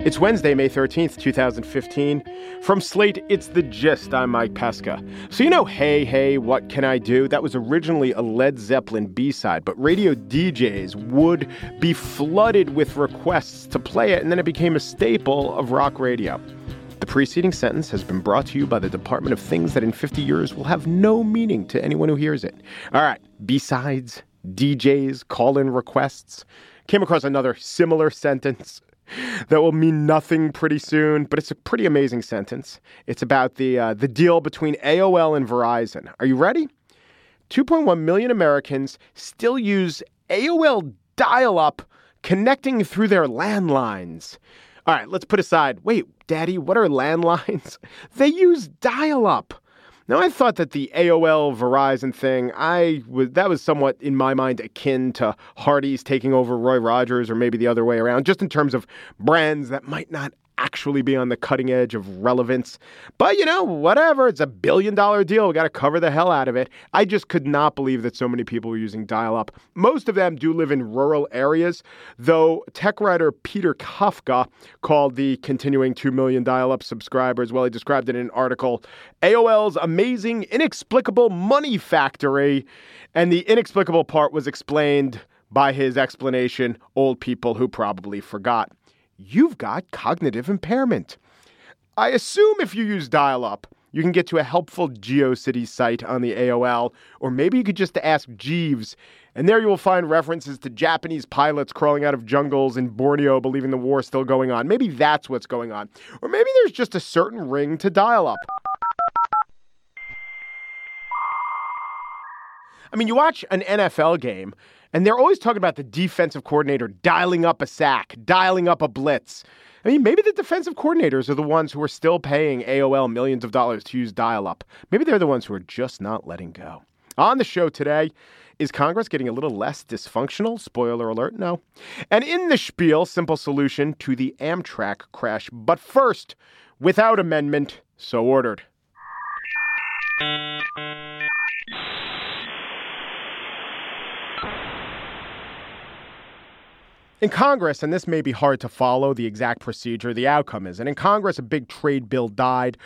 It's Wednesday, May 13th, 2015. From Slate, it's The Gist. I'm Mike Pesca. So, you know, Hey, Hey, What Can I Do? That was originally a Led Zeppelin B side, but radio DJs would be flooded with requests to play it, and then it became a staple of rock radio. The preceding sentence has been brought to you by the Department of Things that in 50 years will have no meaning to anyone who hears it. All right, B sides, DJs, call in requests. Came across another similar sentence that will mean nothing pretty soon, but it's a pretty amazing sentence. It's about the uh, the deal between AOL and Verizon. Are you ready? 2.1 million Americans still use AOL dial-up connecting through their landlines. All right, let's put aside. Wait, Daddy, what are landlines? They use dial-up. Now, I thought that the AOL Verizon thing, I was that was somewhat in my mind akin to Hardee's taking over Roy Rogers, or maybe the other way around, just in terms of brands that might not actually be on the cutting edge of relevance. But you know, whatever. It's a billion dollar deal. We got to cover the hell out of it. I just could not believe that so many people were using dial up. Most of them do live in rural areas, though tech writer Peter Kafka called the continuing 2 million dial up subscribers, well, he described it in an article AOL's amazing, inexplicable money factory. And the inexplicable part was explained by his explanation old people who probably forgot you've got cognitive impairment. I assume if you use dial up, you can get to a helpful GeoCities site on the AOL, or maybe you could just ask Jeeves, and there you will find references to Japanese pilots crawling out of jungles in Borneo believing the war is still going on. Maybe that's what's going on. Or maybe there's just a certain ring to dial up. I mean, you watch an NFL game, and they're always talking about the defensive coordinator dialing up a sack, dialing up a blitz. I mean, maybe the defensive coordinators are the ones who are still paying AOL millions of dollars to use dial up. Maybe they're the ones who are just not letting go. On the show today, is Congress getting a little less dysfunctional? Spoiler alert, no. And in the spiel, simple solution to the Amtrak crash. But first, without amendment, so ordered. In Congress, and this may be hard to follow the exact procedure, the outcome is, and in Congress, a big trade bill died.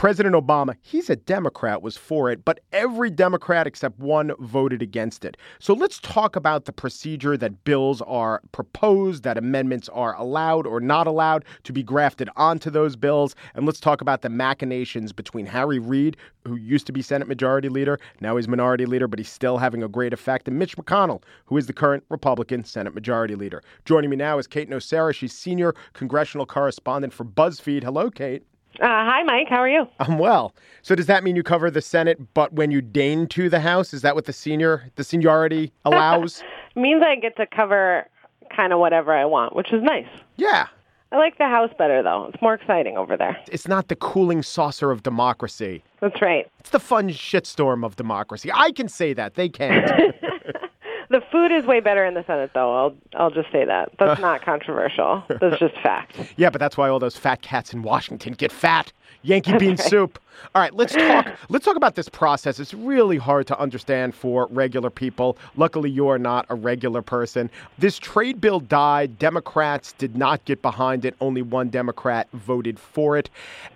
President Obama, he's a Democrat, was for it, but every Democrat except one voted against it. So let's talk about the procedure that bills are proposed, that amendments are allowed or not allowed to be grafted onto those bills. And let's talk about the machinations between Harry Reid, who used to be Senate Majority Leader, now he's Minority Leader, but he's still having a great effect, and Mitch McConnell, who is the current Republican Senate Majority Leader. Joining me now is Kate Nocera. She's senior congressional correspondent for BuzzFeed. Hello, Kate. Uh, hi, Mike. How are you? I'm well. So does that mean you cover the Senate, but when you deign to the House, is that what the senior, the seniority allows? means I get to cover kind of whatever I want, which is nice. Yeah. I like the House better, though. It's more exciting over there. It's not the cooling saucer of democracy. That's right. It's the fun shitstorm of democracy. I can say that. They can't. The food is way better in the Senate, though. I'll I'll just say that. That's uh. not controversial. That's just fact. yeah, but that's why all those fat cats in Washington get fat. Yankee bean soup. All right, let's talk. Let's talk about this process. It's really hard to understand for regular people. Luckily, you are not a regular person. This trade bill died. Democrats did not get behind it. Only one Democrat voted for it,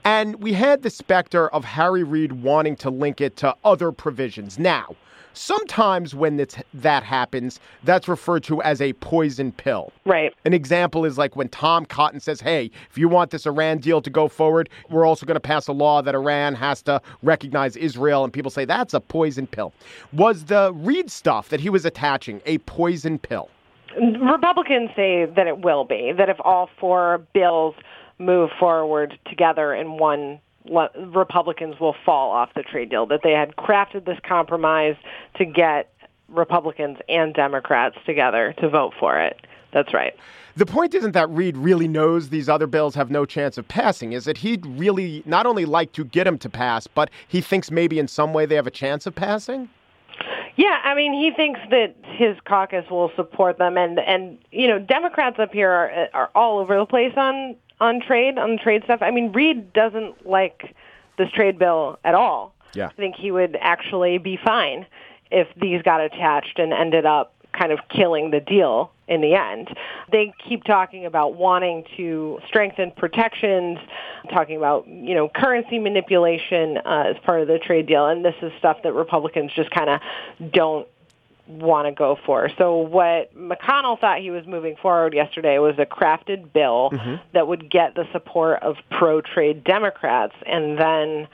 and we had the specter of Harry Reid wanting to link it to other provisions. Now, Sometimes when it's, that happens, that's referred to as a poison pill. Right. An example is like when Tom Cotton says, hey, if you want this Iran deal to go forward, we're also going to pass a law that Iran has to recognize Israel. And people say that's a poison pill. Was the Reid stuff that he was attaching a poison pill? Republicans say that it will be, that if all four bills move forward together in one Republicans will fall off the trade deal, that they had crafted this compromise to get Republicans and Democrats together to vote for it. That's right. The point isn't that Reid really knows these other bills have no chance of passing, is that he'd really not only like to get them to pass, but he thinks maybe in some way they have a chance of passing? Yeah, I mean, he thinks that his caucus will support them, and and you know, Democrats up here are, uh, are all over the place on on trade on trade stuff. I mean, Reid doesn't like this trade bill at all. Yeah, I think he would actually be fine if these got attached and ended up kind of killing the deal in the end. They keep talking about wanting to strengthen protections, talking about, you know, currency manipulation uh, as part of the trade deal. And this is stuff that Republicans just kind of don't want to go for. So what McConnell thought he was moving forward yesterday was a crafted bill mm-hmm. that would get the support of pro-trade Democrats and then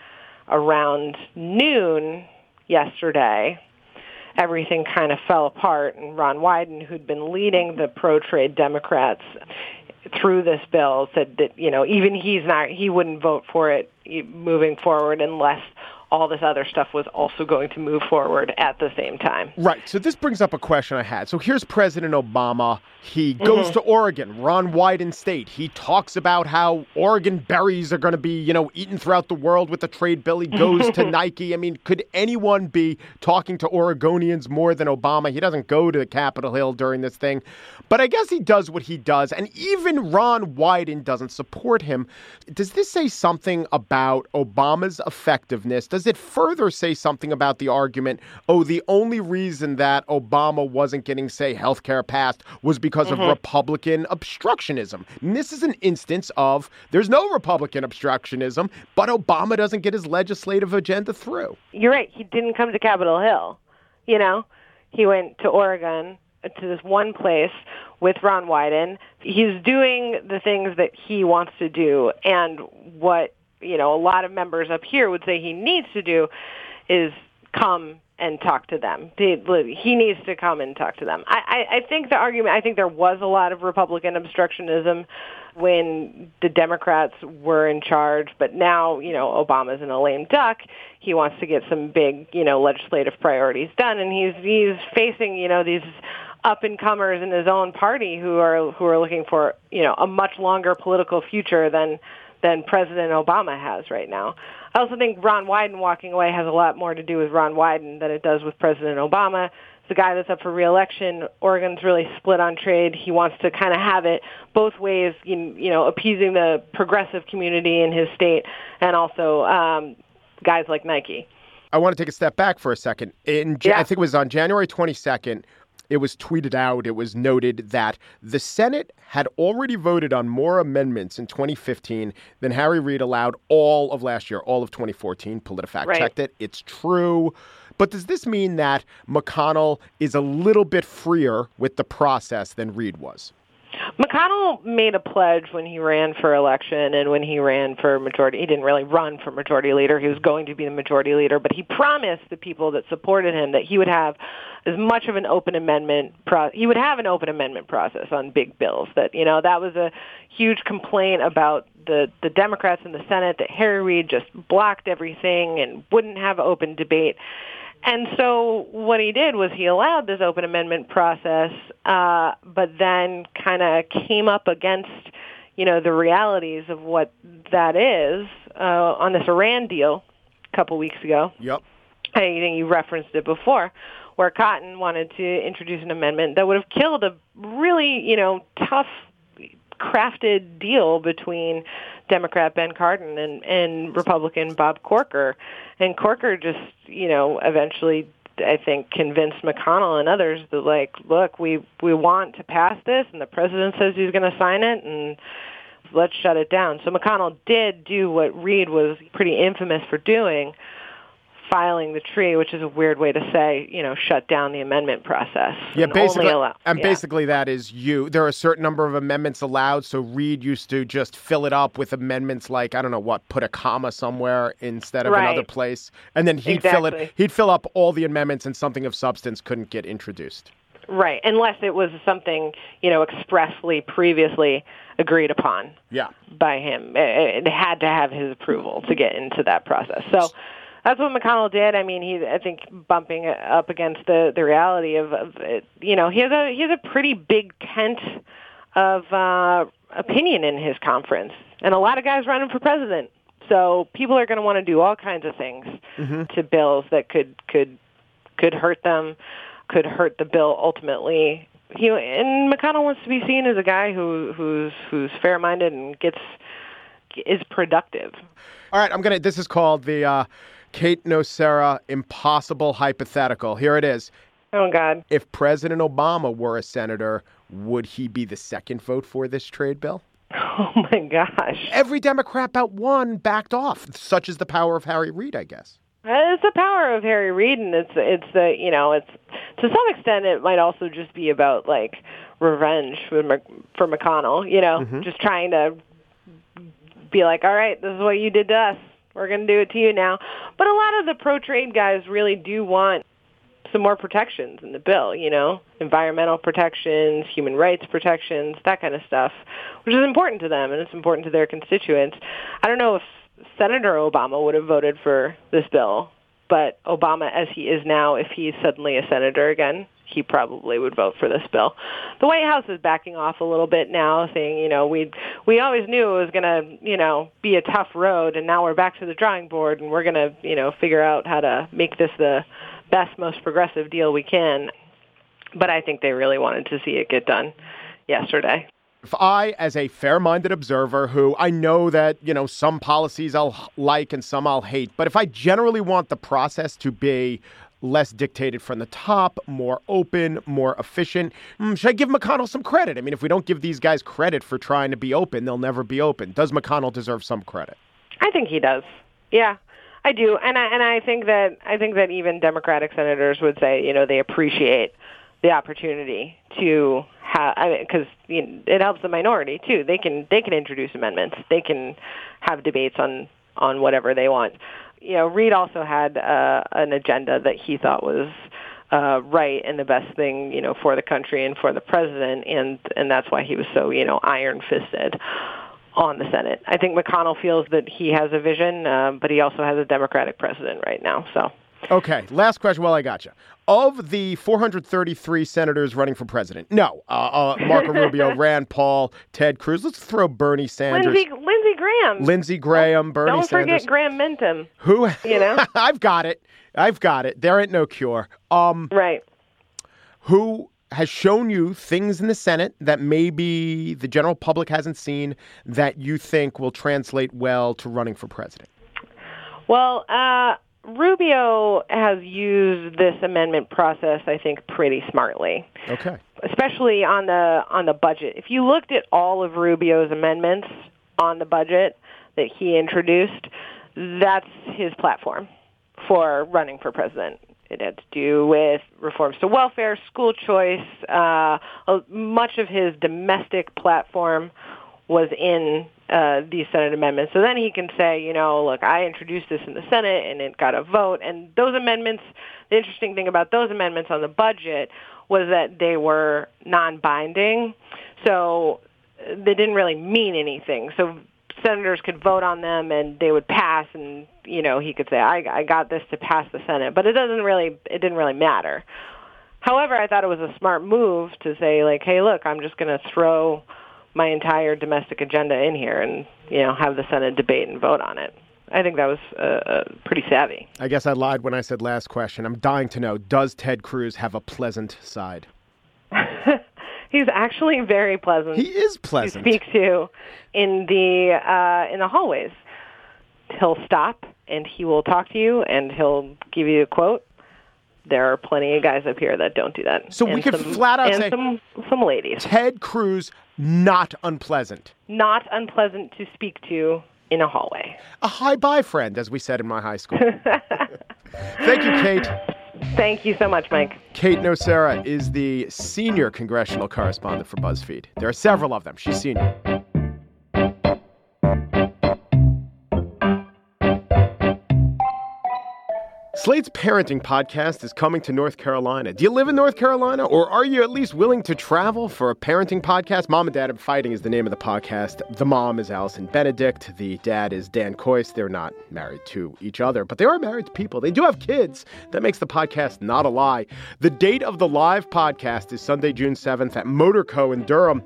around noon yesterday everything kind of fell apart. And Ron Wyden, who'd been leading the pro-trade Democrats through this bill, said that you know even he's not he wouldn't vote for it moving forward unless all this other stuff was also going to move forward at the same time. Right. So this brings up a question I had. So here's President Obama. He goes mm-hmm. to Oregon, Ron Wyden State. He talks about how Oregon berries are going to be, you know, eaten throughout the world with the trade bill. He goes to Nike. I mean, could anyone be talking to Oregonians more than Obama? He doesn't go to Capitol Hill during this thing. But I guess he does what he does. And even Ron Wyden doesn't support him. Does this say something about Obama's effectiveness? Does does it further say something about the argument? Oh, the only reason that Obama wasn't getting, say, health care passed was because mm-hmm. of Republican obstructionism. And this is an instance of there's no Republican obstructionism, but Obama doesn't get his legislative agenda through. You're right. He didn't come to Capitol Hill. You know, he went to Oregon to this one place with Ron Wyden. He's doing the things that he wants to do and what you know, a lot of members up here would say he needs to do is come and talk to them. He needs to come and talk to them. I, I, I think the argument, I think there was a lot of Republican obstructionism when the Democrats were in charge, but now, you know, Obama's in a lame duck. He wants to get some big, you know, legislative priorities done, and he's he's facing, you know, these up and comers in his own party who are who are looking for, you know, a much longer political future than than President Obama has right now. I also think Ron Wyden walking away has a lot more to do with Ron Wyden than it does with President Obama. The guy that's up for reelection, Oregon's really split on trade. He wants to kind of have it both ways, you know, appeasing the progressive community in his state and also um, guys like Nike. I want to take a step back for a second. In, yeah. I think it was on January 22nd, it was tweeted out, it was noted that the Senate had already voted on more amendments in 2015 than Harry Reid allowed all of last year, all of 2014. PolitiFact right. checked it. It's true. But does this mean that McConnell is a little bit freer with the process than Reid was? McConnell made a pledge when he ran for election and when he ran for majority. He didn't really run for majority leader. He was going to be the majority leader, but he promised the people that supported him that he would have as much of an open amendment pro- he would have an open amendment process on big bills that you know that was a huge complaint about the the Democrats in the Senate that Harry Reid just blocked everything and wouldn't have open debate and so what he did was he allowed this open amendment process, uh, but then kind of came up against, you know, the realities of what that is uh, on this Iran deal a couple weeks ago. Yep. I think you referenced it before, where Cotton wanted to introduce an amendment that would have killed a really, you know, tough crafted deal between Democrat Ben Cardin and, and Republican Bob Corker. And Corker just, you know, eventually I think convinced McConnell and others that like, look, we we want to pass this and the president says he's going to sign it and let's shut it down. So McConnell did do what Reid was pretty infamous for doing, filing the tree, which is a weird way to say, you know, shut down the amendment process. Yeah, and basically, allow, and yeah. basically that is you. There are a certain number of amendments allowed. So Reid used to just fill it up with amendments like I don't know what, put a comma somewhere instead of another place, and then he'd fill it. He'd fill up all the amendments, and something of substance couldn't get introduced. Right, unless it was something, you know, expressly previously agreed upon Yeah. by him. It, it had to have his approval to get into that process. So that's what McConnell did. I mean, he I think bumping up against the the reality of, of it, you know, he has a he has a pretty big tent of uh opinion in his conference. And a lot of guys running for president. So people are going to want to do all kinds of things to bills that could could could hurt them, could hurt the bill ultimately. He and McConnell wants to be seen as a guy who who's who's fair-minded and gets is productive. All right, I'm gonna. This is called the uh, Kate Nocera Impossible Hypothetical. Here it is. Oh God. If President Obama were a senator, would he be the second vote for this trade bill? Oh my gosh. Every Democrat but one backed off. Such is the power of Harry Reid, I guess. It's the power of Harry Reid, and it's it's the you know it's to some extent it might also just be about like revenge for for McConnell. You know, mm-hmm. just trying to be like, all right, this is what you did to us. We're going to do it to you now. But a lot of the pro trade guys really do want some more protections in the bill, you know, environmental protections, human rights protections, that kind of stuff, which is important to them and it's important to their constituents. I don't know if Senator Obama would have voted for this bill, but Obama, as he is now, if he's suddenly a senator again, he probably would vote for this bill. The White House is backing off a little bit now, saying, you know, we we always knew it was going to, you know, be a tough road, and now we're back to the drawing board, and we're going to, you know, figure out how to make this the best, most progressive deal we can. But I think they really wanted to see it get done yesterday. If I, as a fair minded observer who I know that, you know, some policies I'll like and some I'll hate, but if I generally want the process to be less dictated from the top, more open, more efficient, mm, should I give McConnell some credit? I mean, if we don't give these guys credit for trying to be open, they'll never be open. Does McConnell deserve some credit? I think he does. Yeah, I do, and I and I think that I think that even Democratic senators would say, you know, they appreciate the opportunity to have. I mean, because you know, it helps the minority too. They can they can introduce amendments. They can have debates on on whatever they want. You know, Reid also had uh, an agenda that he thought was uh, right and the best thing, you know, for the country and for the president, and and that's why he was so, you know, iron fisted on the Senate. I think McConnell feels that he has a vision, um, but he also has a Democratic president right now. So Okay, last question. Well, I got you. Of the 433 senators running for president, no, uh, uh, Marco Rubio, Rand Paul, Ted Cruz. Let's throw Bernie Sanders, Lindsey Lindsey Graham. Lindsey Graham, Bernie Don't Sanders. forget Graham Minton. Who? You know? I've got it. I've got it. There ain't no cure. Um, Right. who has shown you things in the Senate that maybe the general public hasn't seen that you think will translate well to running for president? Well, uh, Rubio has used this amendment process, I think, pretty smartly. Okay. especially on the on the budget. If you looked at all of Rubio's amendments on the budget that he introduced, that's his platform for running for president. It had to do with reforms to welfare, school choice. Uh, much of his domestic platform was in uh, these Senate amendments. So then he can say, you know, look, I introduced this in the Senate and it got a vote. And those amendments, the interesting thing about those amendments on the budget was that they were non-binding. So they didn't really mean anything. So senators could vote on them and they would pass and you know he could say I I got this to pass the Senate but it doesn't really it didn't really matter however I thought it was a smart move to say like hey look I'm just going to throw my entire domestic agenda in here and you know have the Senate debate and vote on it I think that was uh, uh, pretty savvy I guess I lied when I said last question. I'm dying to know does Ted Cruz have a pleasant side? he's actually very pleasant He is to pleasant. speak to in the uh, in the hallways. He'll stop and he will talk to you and he'll give you a quote. There are plenty of guys up here that don't do that. So we And could some- flat out and say- some some ladies Ted Cruz, not unpleasant. not unpleasant to speak to in a hallway. A high bye friend, as we said in my high school. Thank you, Kate. Thank you so much, Mike. Kate Nocera is the senior congressional correspondent for BuzzFeed. There are several of them. She's senior. Slate's parenting podcast is coming to North Carolina. Do you live in North Carolina or are you at least willing to travel for a parenting podcast? Mom and Dad Are Fighting is the name of the podcast. The mom is Allison Benedikt. The dad is Dan Kois. They're not married to each other, but they are married to people. They do have kids. That makes the podcast not a lie. The date of the live podcast is Sunday, June 7th at Motorco in Durham.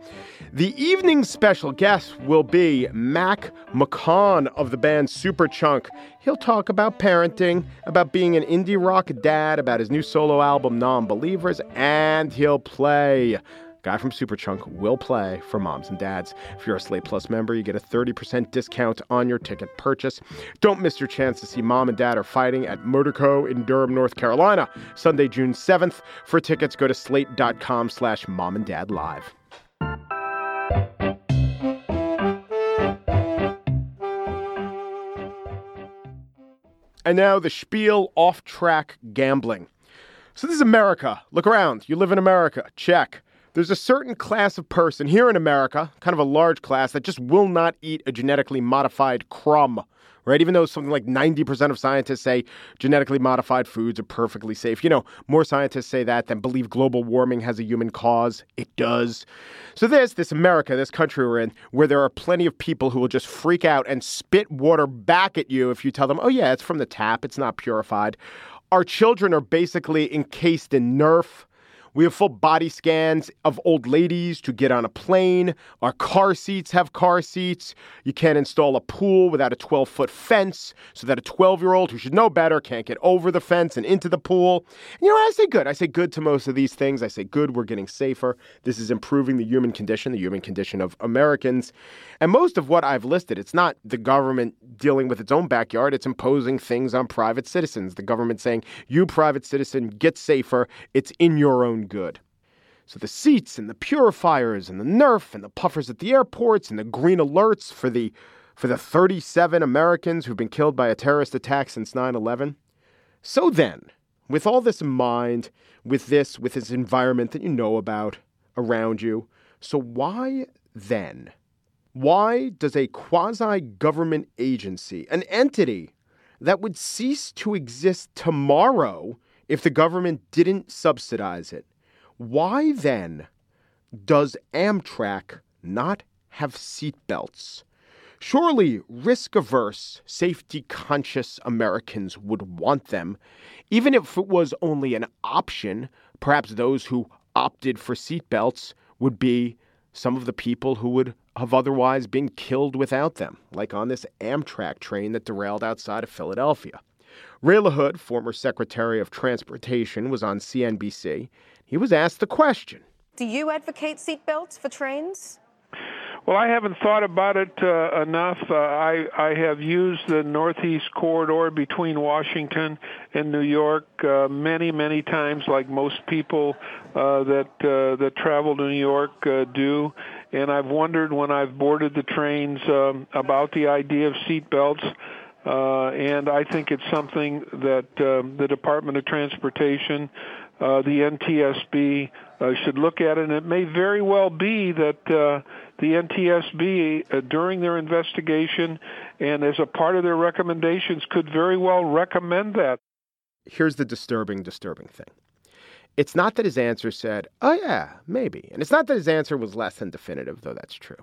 The evening special guest will be Mac McCaughan of the band Superchunk. He'll talk about parenting, about being an indie rock dad, about his new solo album, Non Believers, and he'll play. Guy from Superchunk will play for moms and dads. If you're a Slate Plus member, you get a 30% discount on your ticket purchase. Don't miss your chance to see mom and dad are fighting at Motorco in Durham, North Carolina, Sunday, June 7th. For tickets, go to slate.com slash mom and dad live. And now the spiel off track gambling. So this is America. Look around. You live in America. Check. There's a certain class of person here in America, kind of a large class, that just will not eat a genetically modified crumb, right? Even though something like 90% of scientists say genetically modified foods are perfectly safe. You know, more scientists say that than believe global warming has a human cause. It does. So there's this America, this country we're in, where there are plenty of people who will just freak out and spit water back at you if you tell them, oh, yeah, it's from the tap, it's not purified. Our children are basically encased in Nerf. We have full body scans of old ladies to get on a plane. Our car seats have car seats. You can't install a pool without a 12 foot fence so that a 12 year old who should know better can't get over the fence and into the pool. And you know? I say good. I say good to most of these things. I say good. We're getting safer. This is improving the human condition, the human condition of Americans. And most of what I've listed, it's not the government dealing with its own backyard. It's imposing things on private citizens. The government saying, you private citizen, get safer. It's in your own good. So the seats and the purifiers and the Nerf and the puffers at the airports and the green alerts for the for the 37 Americans who've been killed by a terrorist attack since 9/11. So then, with all this in mind, with this with this environment that you know about around you, so why then? Why does a quasi government agency, an entity that would cease to exist tomorrow if the government didn't subsidize it, why then does Amtrak not have seatbelts? Surely risk averse, safety conscious Americans would want them, even if it was only an option. Perhaps those who opted for seatbelts would be some of the people who would have otherwise been killed without them, like on this Amtrak train that derailed outside of Philadelphia. Ray LaHood, former Secretary of Transportation, was on CNBC. He was asked the question Do you advocate seatbelts for trains? Well, I haven't thought about it uh, enough. Uh, I I have used the Northeast corridor between Washington and New York uh, many many times, like most people uh, that uh, that travel to New York uh, do. And I've wondered when I've boarded the trains um, about the idea of seatbelts. Uh, and I think it's something that um, the Department of Transportation, uh, the NTSB, uh, should look at. And it may very well be that uh, the NTSB, uh, during their investigation and as a part of their recommendations, could very well recommend that. Here's the disturbing, disturbing thing. It's not that his answer said, oh, yeah, maybe. And it's not that his answer was less than definitive, though that's true.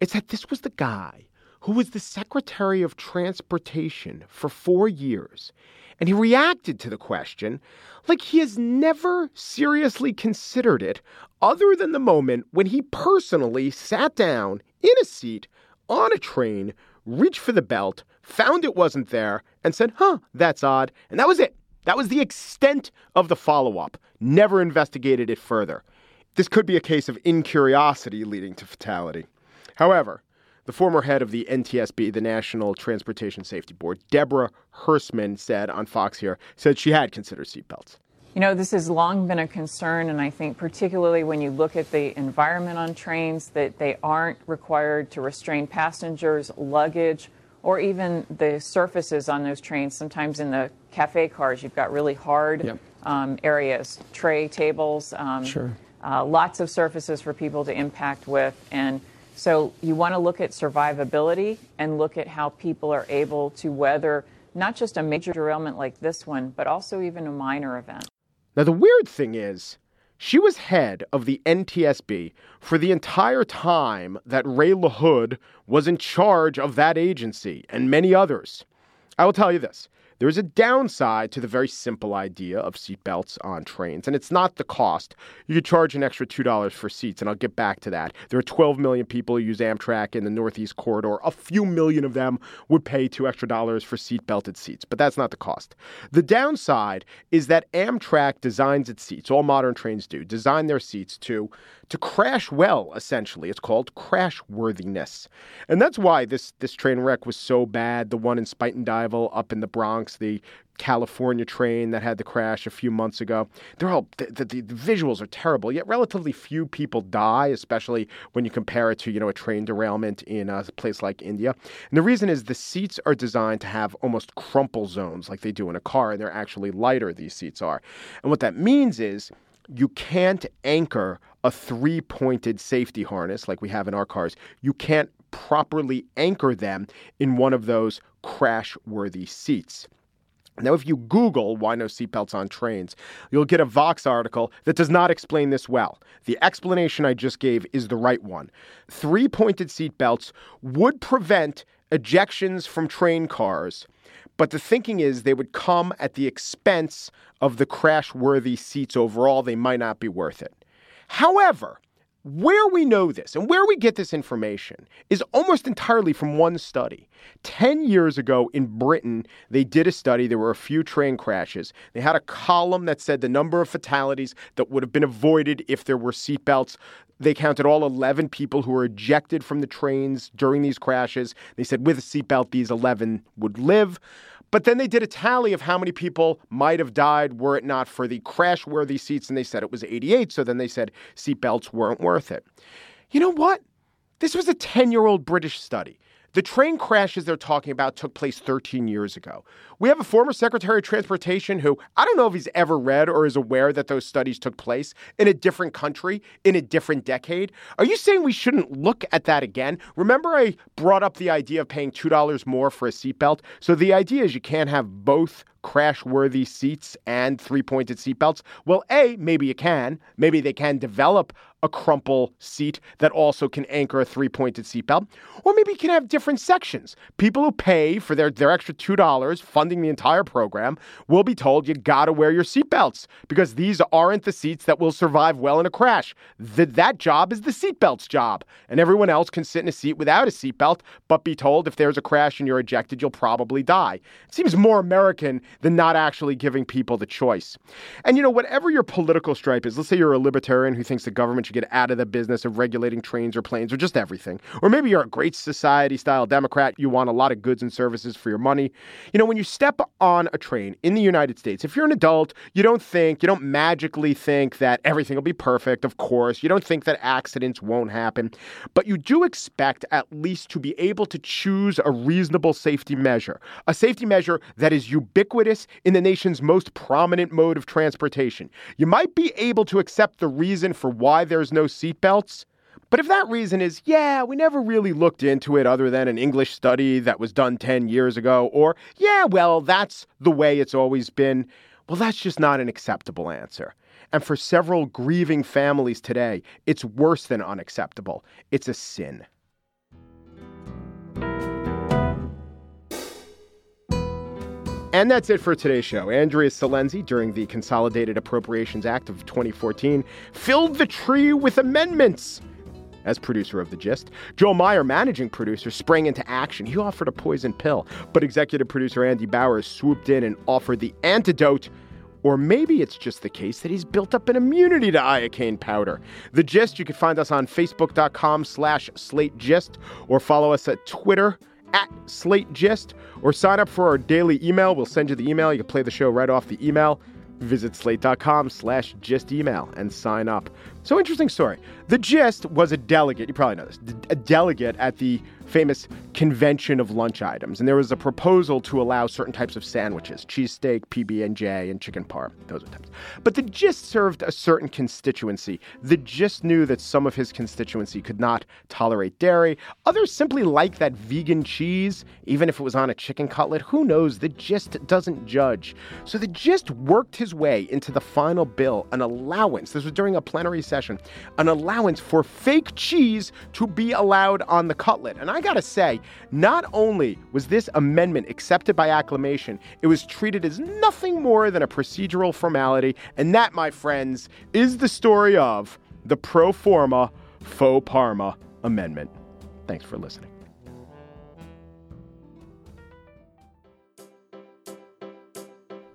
It's that this was the guy who was the Secretary of Transportation for four years. And he reacted to the question like he has never seriously considered it, other than the moment when he personally sat down in a seat on a train, reached for the belt, found it wasn't there, and said, huh, that's odd. And that was it. That was the extent of the follow up. Never investigated it further. This could be a case of incuriosity leading to fatality. However, the former head of the NTSB, the National Transportation Safety Board, Deborah Hersman, said on Fox here, said she had considered seatbelts. You know, this has long been a concern, and I think particularly when you look at the environment on trains, that they aren't required to restrain passengers' luggage or even the surfaces on those trains. Sometimes in the cafe cars, you've got really hard Yep. um, areas, tray tables, um, Sure. uh, lots of surfaces for people to impact with. And so you want to look at survivability and look at how people are able to weather not just a major derailment like this one, but also even a minor event. Now, the weird thing is, she was head of the NTSB for the entire time that Ray LaHood was in charge of that agency and many others. I will tell you this there is a downside to the very simple idea of seatbelts on trains, and it's not the cost. You could charge an extra $2 for seats, and I'll get back to that. There are 12 million people who use Amtrak in the Northeast Corridor. A few million of them would pay two extra dollars for seat belted seats, but that's not the cost. The downside is that Amtrak designs its seats, all modern trains do, design their seats to, to crash well, essentially. It's called crash worthiness. And that's why this, this train wreck was so bad. The one in Spuyten Duyvil up in the Bronx, the California train that had the crash a few months ago. They're all the, the, the visuals are terrible. Yet relatively few people die, especially when you compare it to you know a train derailment in a place like India. And the reason is the seats are designed to have almost crumple zones like they do in a car, and they're actually lighter. These seats are, and what that means is you can't anchor a three pointed safety harness like we have in our cars. You can't properly anchor them in one of those crash worthy seats. Now, if you Google why no seatbelts on trains, you'll get a Vox article that does not explain this well. The explanation I just gave is the right one. Three pointed seatbelts would prevent ejections from train cars, but the thinking is they would come at the expense of the crash worthy seats overall. They might not be worth it. However, where we know this and where we get this information is almost entirely from one study. 10 years ago in Britain, they did a study. There were a few train crashes. They had a column that said the number of fatalities that would have been avoided if there were seatbelts. They counted all 11 people who were ejected from the trains during these crashes. They said with a seatbelt, these 11 would live. But then they did a tally of how many people might have died were it not for the crash worthy seats, and they said it was 88. So then they said seatbelts weren't worth it. You know what? This was a 10 year old British study. The train crashes they're talking about took place 13 years ago. We have a former Secretary of Transportation who I don't know if he's ever read or is aware that those studies took place in a different country in a different decade. Are you saying we shouldn't look at that again? Remember, I brought up the idea of paying $2 more for a seatbelt? So the idea is you can't have both crash worthy seats and three pointed seatbelts? Well, A, maybe you can. Maybe they can develop a crumple seat that also can anchor a three pointed seatbelt. Or maybe you can have different sections. People who pay for their, their extra $2 funding the entire program will be told you got to wear your seatbelts because these aren't the seats that will survive well in a crash. Th- that job is the seatbelt's job. And everyone else can sit in a seat without a seatbelt, but be told if there's a crash and you're ejected, you'll probably die. It seems more American than not actually giving people the choice. And you know, whatever your political stripe is, let's say you're a libertarian who thinks the government should get out of the business of regulating trains or planes or just everything. Or maybe you're a great society style Democrat, you want a lot of goods and services for your money. You know, when you step on a train in the United States, if you're an adult, you don't think, you don't magically think that everything will be perfect, of course. You don't think that accidents won't happen, but you do expect at least to be able to choose a reasonable safety measure, a safety measure that is ubiquitous in the nation's most prominent mode of transportation. You might be able to accept the reason for why there's no seatbelts. But if that reason is, yeah, we never really looked into it other than an English study that was done 10 years ago, or, yeah, well, that's the way it's always been, well, that's just not an acceptable answer. And for several grieving families today, it's worse than unacceptable. It's a sin. And that's it for today's show. Andrea Silenzi, during the Consolidated Appropriations Act of 2014, filled the tree with amendments. As producer of The Gist, Joel Meyer, managing producer, sprang into action. He offered a poison pill, but executive producer Andy Bowers swooped in and offered the antidote. Or maybe it's just the case that he's built up an immunity to iocane powder. The Gist, you can find us on facebook.com slash slate gist or follow us at Twitter at Slate Gist or sign up for our daily email. We'll send you the email. You can play the show right off the email. Visit slate.com slash gist email and sign up. So interesting story. The gist was a delegate, you probably know this, a delegate at the famous convention of lunch items, and there was a proposal to allow certain types of sandwiches: cheesesteak, PB and J, and chicken parm. Those are types. But the gist served a certain constituency. The gist knew that some of his constituency could not tolerate dairy. Others simply like that vegan cheese, even if it was on a chicken cutlet. Who knows? The gist doesn't judge. So the gist worked his way into the final bill, an allowance. This was during a plenary session, an allowance for fake cheese to be allowed on the cutlet. And I gotta say, not only was this amendment accepted by acclamation, it was treated as nothing more than a procedural formality. And that, my friends, is the story of the pro forma faux parma amendment. Thanks for listening.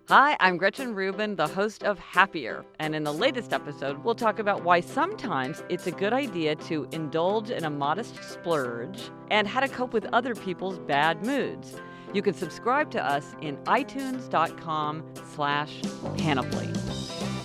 Hi, I'm Gretchen Rubin, the host of Happier. And in the latest episode, we'll talk about why sometimes it's a good idea to indulge in a modest splurge and how to cope with other people's bad moods. You can subscribe to us in itunes.com slash panoply.